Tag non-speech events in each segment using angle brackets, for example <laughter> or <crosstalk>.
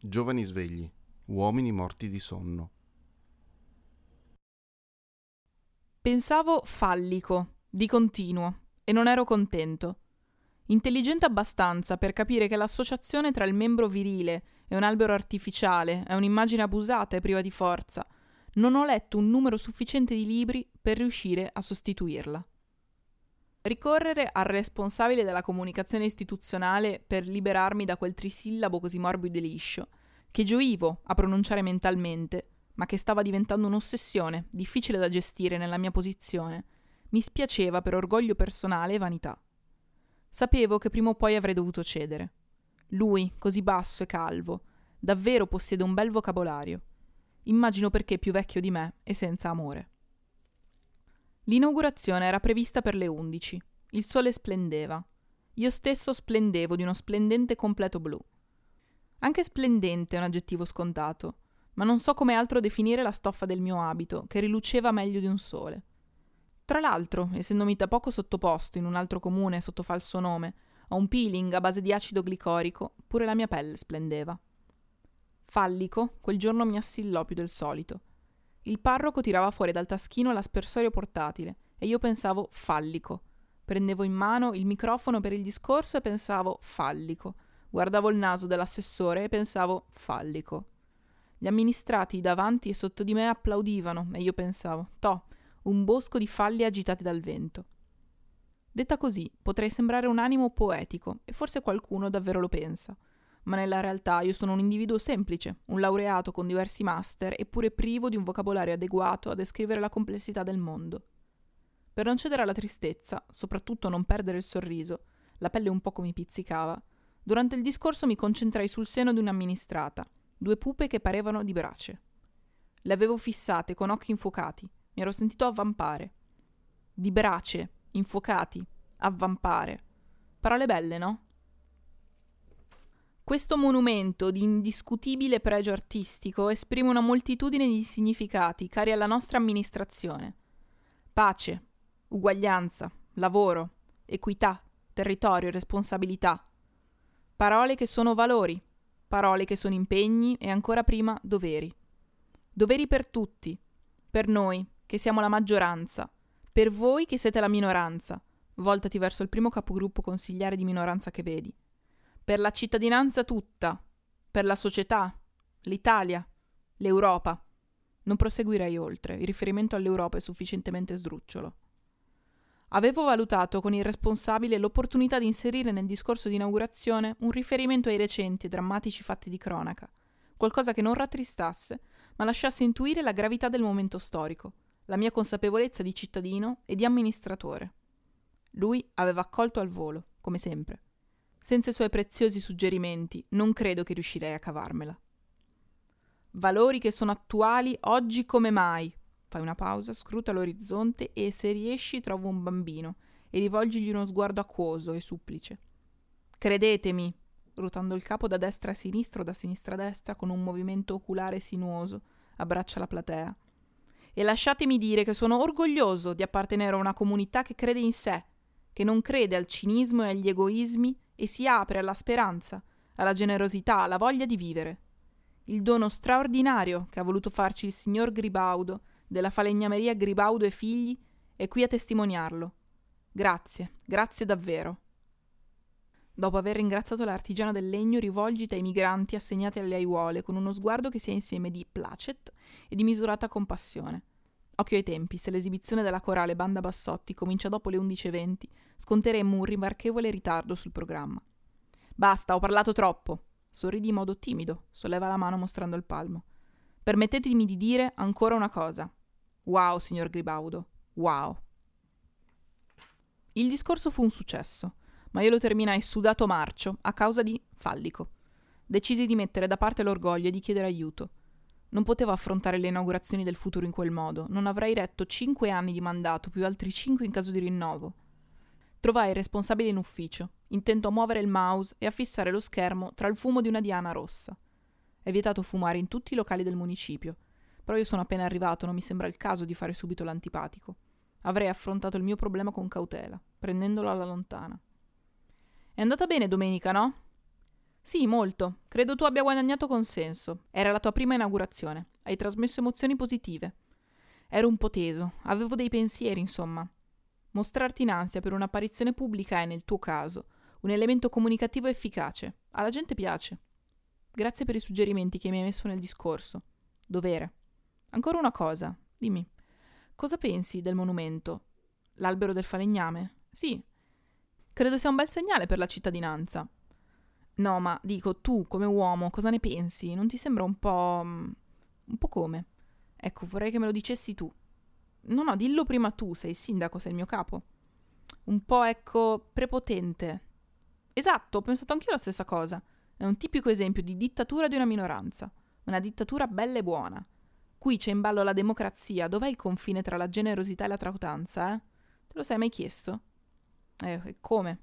Giovani svegli, uomini morti di sonno. Pensavo fallico, di continuo, e non ero contento. Intelligente abbastanza per capire che l'associazione tra il membro virile e un albero artificiale è un'immagine abusata e priva di forza, non ho letto un numero sufficiente di libri per riuscire a sostituirla. Ricorrere al responsabile della comunicazione istituzionale per liberarmi da quel trisillabo così morbido e liscio, che gioivo a pronunciare mentalmente, ma che stava diventando un'ossessione, difficile da gestire nella mia posizione, mi spiaceva per orgoglio personale e vanità. Sapevo che prima o poi avrei dovuto cedere. Lui, così basso e calvo, davvero possiede un bel vocabolario. Immagino perché più vecchio di me e senza amore. L'inaugurazione era prevista per le undici. Il sole splendeva. Io stesso splendevo di uno splendente completo blu. Anche splendente è un aggettivo scontato, ma non so come altro definire la stoffa del mio abito, che riluceva meglio di un sole. Tra l'altro, essendomi da poco sottoposto in un altro comune sotto falso nome a un peeling a base di acido glicorico, pure la mia pelle splendeva. Fallico, quel giorno mi assillò più del solito. Il parroco tirava fuori dal taschino l'aspersorio portatile e io pensavo fallico. Prendevo in mano il microfono per il discorso e pensavo fallico. Guardavo il naso dell'assessore e pensavo fallico. Gli amministrati davanti e sotto di me applaudivano e io pensavo, toh, un bosco di falli agitati dal vento. Detta così, potrei sembrare un animo poetico, e forse qualcuno davvero lo pensa ma nella realtà io sono un individuo semplice, un laureato con diversi master, eppure privo di un vocabolario adeguato a descrivere la complessità del mondo. Per non cedere alla tristezza, soprattutto non perdere il sorriso, la pelle un poco mi pizzicava, durante il discorso mi concentrai sul seno di un'amministrata, due pupe che parevano di brace. Le avevo fissate con occhi infuocati, mi ero sentito avvampare. Di brace, infuocati, avvampare. Parole belle, no? Questo monumento di indiscutibile pregio artistico esprime una moltitudine di significati cari alla nostra amministrazione. Pace, uguaglianza, lavoro, equità, territorio, responsabilità. Parole che sono valori, parole che sono impegni e ancora prima doveri. Doveri per tutti, per noi che siamo la maggioranza, per voi che siete la minoranza. Voltati verso il primo capogruppo consigliare di minoranza che vedi per la cittadinanza tutta, per la società, l'Italia, l'Europa. Non proseguirei oltre, il riferimento all'Europa è sufficientemente sdrucciolo. Avevo valutato con il responsabile l'opportunità di inserire nel discorso di inaugurazione un riferimento ai recenti e drammatici fatti di cronaca, qualcosa che non rattristasse, ma lasciasse intuire la gravità del momento storico, la mia consapevolezza di cittadino e di amministratore. Lui aveva accolto al volo, come sempre. Senza i suoi preziosi suggerimenti non credo che riuscirei a cavarmela. Valori che sono attuali oggi come mai. Fai una pausa, scruta l'orizzonte e se riesci trova un bambino e rivolgigli uno sguardo acquoso e supplice. Credetemi, ruotando il capo da destra a sinistra o da sinistra a destra con un movimento oculare sinuoso, abbraccia la platea. E lasciatemi dire che sono orgoglioso di appartenere a una comunità che crede in sé, che non crede al cinismo e agli egoismi e si apre alla speranza, alla generosità, alla voglia di vivere. Il dono straordinario che ha voluto farci il signor Gribaudo della falegnameria Gribaudo e figli è qui a testimoniarlo. Grazie, grazie davvero. Dopo aver ringraziato l'artigiano del legno, rivolgiti ai migranti assegnati alle aiuole con uno sguardo che sia insieme di placet e di misurata compassione. Occhio ai tempi, se l'esibizione della corale Banda Bassotti comincia dopo le 11.20, sconteremmo un rimarchevole ritardo sul programma. Basta, ho parlato troppo. Sorridi in modo timido, solleva la mano mostrando il palmo. Permettetemi di dire ancora una cosa. Wow, signor Gribaudo. Wow. Il discorso fu un successo, ma io lo terminai sudato marcio a causa di fallico. Decisi di mettere da parte l'orgoglio e di chiedere aiuto. Non potevo affrontare le inaugurazioni del futuro in quel modo, non avrei retto cinque anni di mandato più altri cinque in caso di rinnovo. Trovai il responsabile in ufficio, intento a muovere il mouse e a fissare lo schermo tra il fumo di una diana rossa. È vietato fumare in tutti i locali del municipio, però io sono appena arrivato, non mi sembra il caso di fare subito l'antipatico. Avrei affrontato il mio problema con cautela, prendendolo alla lontana. È andata bene domenica, no? Sì, molto. Credo tu abbia guadagnato consenso. Era la tua prima inaugurazione. Hai trasmesso emozioni positive. Ero un po' teso, avevo dei pensieri, insomma. Mostrarti in ansia per un'apparizione pubblica è, nel tuo caso, un elemento comunicativo efficace. Alla gente piace. Grazie per i suggerimenti che mi hai messo nel discorso. Dovere. Ancora una cosa, dimmi. Cosa pensi del monumento? L'albero del falegname? Sì. Credo sia un bel segnale per la cittadinanza. No, ma dico, tu come uomo, cosa ne pensi? Non ti sembra un po'... Mm, un po' come? Ecco, vorrei che me lo dicessi tu. No, no, dillo prima tu, sei il sindaco, sei il mio capo. Un po', ecco, prepotente. Esatto, ho pensato anch'io la stessa cosa. È un tipico esempio di dittatura di una minoranza. Una dittatura bella e buona. Qui c'è in ballo la democrazia. Dov'è il confine tra la generosità e la trautanza, eh? Te lo sei mai chiesto? Eh, come?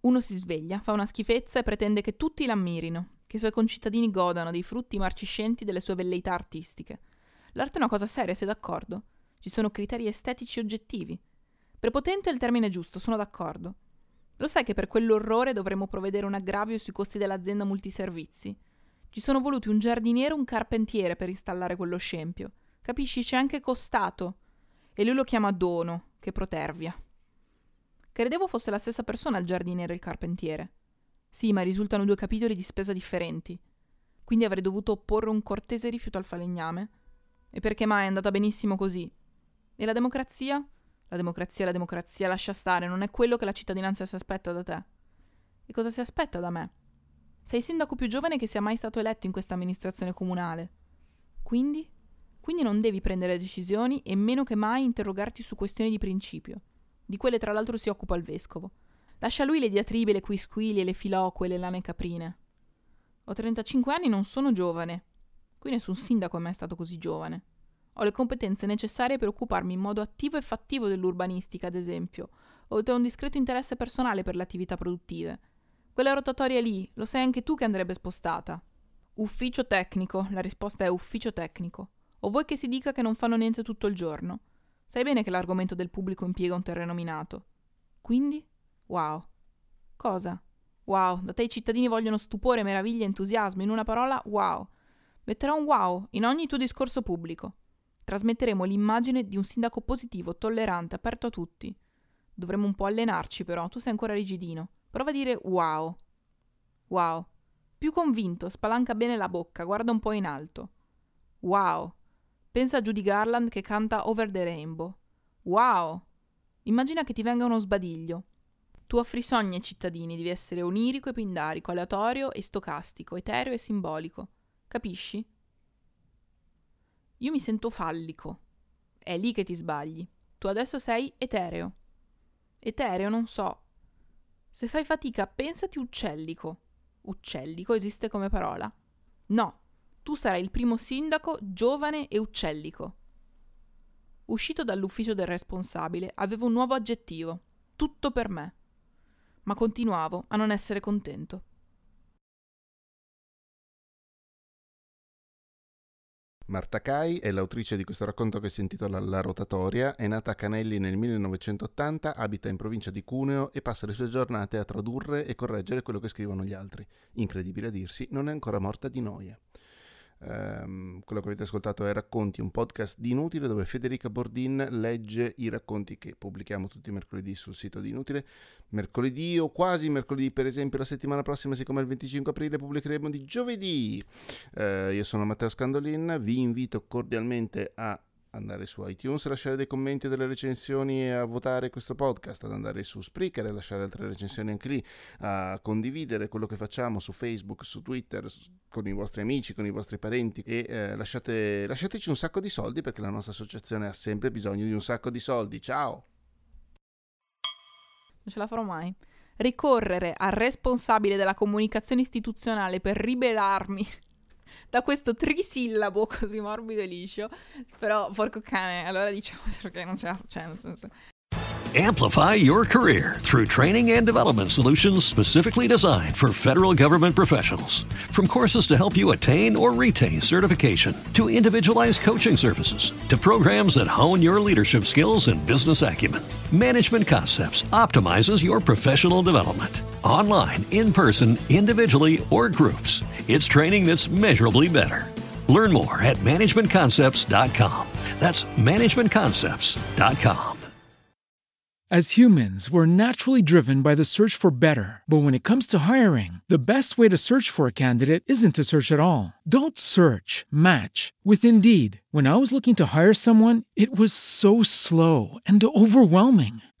Uno si sveglia, fa una schifezza e pretende che tutti l'ammirino, che i suoi concittadini godano dei frutti marciscenti delle sue velleità artistiche. L'arte è una cosa seria, sei d'accordo? Ci sono criteri estetici oggettivi. Prepotente è il termine giusto, sono d'accordo. Lo sai che per quell'orrore dovremmo provvedere un aggravio sui costi dell'azienda multiservizi? Ci sono voluti un giardiniere e un carpentiere per installare quello scempio. Capisci? C'è anche costato. E lui lo chiama dono, che protervia. Credevo fosse la stessa persona il giardiniere e il carpentiere. Sì, ma risultano due capitoli di spesa differenti. Quindi avrei dovuto opporre un cortese rifiuto al falegname? E perché mai è andata benissimo così? E la democrazia? La democrazia, la democrazia, lascia stare, non è quello che la cittadinanza si aspetta da te. E cosa si aspetta da me? Sei il sindaco più giovane che sia mai stato eletto in questa amministrazione comunale. Quindi? Quindi non devi prendere decisioni e meno che mai interrogarti su questioni di principio. Di quelle tra l'altro si occupa il vescovo. Lascia lui le diatribe, le quisquili, le filoque, le lane caprine. Ho 35 anni e non sono giovane. Qui nessun sindaco è mai stato così giovane. Ho le competenze necessarie per occuparmi in modo attivo e fattivo dell'urbanistica, ad esempio, a un discreto interesse personale per le attività produttive. Quella rotatoria lì, lo sai anche tu che andrebbe spostata. Ufficio tecnico, la risposta è ufficio tecnico. O vuoi che si dica che non fanno niente tutto il giorno? Sai bene che l'argomento del pubblico impiega un terreno minato. Quindi? Wow. Cosa? Wow, da te i cittadini vogliono stupore, meraviglia, entusiasmo, in una parola wow. Metterò un wow in ogni tuo discorso pubblico. Trasmetteremo l'immagine di un sindaco positivo, tollerante, aperto a tutti. Dovremmo un po' allenarci però, tu sei ancora rigidino. Prova a dire wow. Wow. Più convinto, spalanca bene la bocca, guarda un po' in alto. Wow. Pensa a Judy Garland che canta Over the Rainbow. Wow! Immagina che ti venga uno sbadiglio. Tu offri sogni ai cittadini, devi essere onirico e pindarico, aleatorio e stocastico, etereo e simbolico. Capisci? Io mi sento fallico. È lì che ti sbagli. Tu adesso sei etereo. Etereo non so. Se fai fatica, pensati uccellico. Uccellico esiste come parola? No, tu sarai il primo sindaco giovane e uccellico. Uscito dall'ufficio del responsabile, avevo un nuovo aggettivo. Tutto per me. Ma continuavo a non essere contento. Marta Cai è l'autrice di questo racconto che si intitola La rotatoria, è nata a Canelli nel 1980, abita in provincia di Cuneo e passa le sue giornate a tradurre e correggere quello che scrivono gli altri. Incredibile a dirsi, non è ancora morta di noia. Um, quello che avete ascoltato è Racconti, un podcast di Inutile dove Federica Bordin legge i racconti che pubblichiamo tutti i mercoledì sul sito di Inutile. Mercoledì o quasi mercoledì, per esempio, la settimana prossima, siccome è il 25 aprile, pubblicheremo di giovedì. Uh, io sono Matteo Scandolin, vi invito cordialmente a andare su iTunes, lasciare dei commenti e delle recensioni e a votare questo podcast, ad andare su Spreaker e lasciare altre recensioni anche lì, a condividere quello che facciamo su Facebook, su Twitter, con i vostri amici, con i vostri parenti e eh, lasciate, lasciateci un sacco di soldi perché la nostra associazione ha sempre bisogno di un sacco di soldi. Ciao! Non ce la farò mai. ricorrere al responsabile della comunicazione istituzionale per ribelarmi da questo trisillabo <laughs> così morbido e liscio, però porco cane, allora diciamo <laughs> che non c'è, cioè nel senso... Amplify your career through training and development solutions specifically designed for federal government professionals. From courses to help you attain or retain certification, to individualized coaching services, to programs that hone your leadership skills and business acumen, Management Concepts optimizes your professional development. Online, in person, individually, or groups, it's training that's measurably better. Learn more at managementconcepts.com. That's managementconcepts.com. As humans, we're naturally driven by the search for better. But when it comes to hiring, the best way to search for a candidate isn't to search at all. Don't search, match with Indeed. When I was looking to hire someone, it was so slow and overwhelming.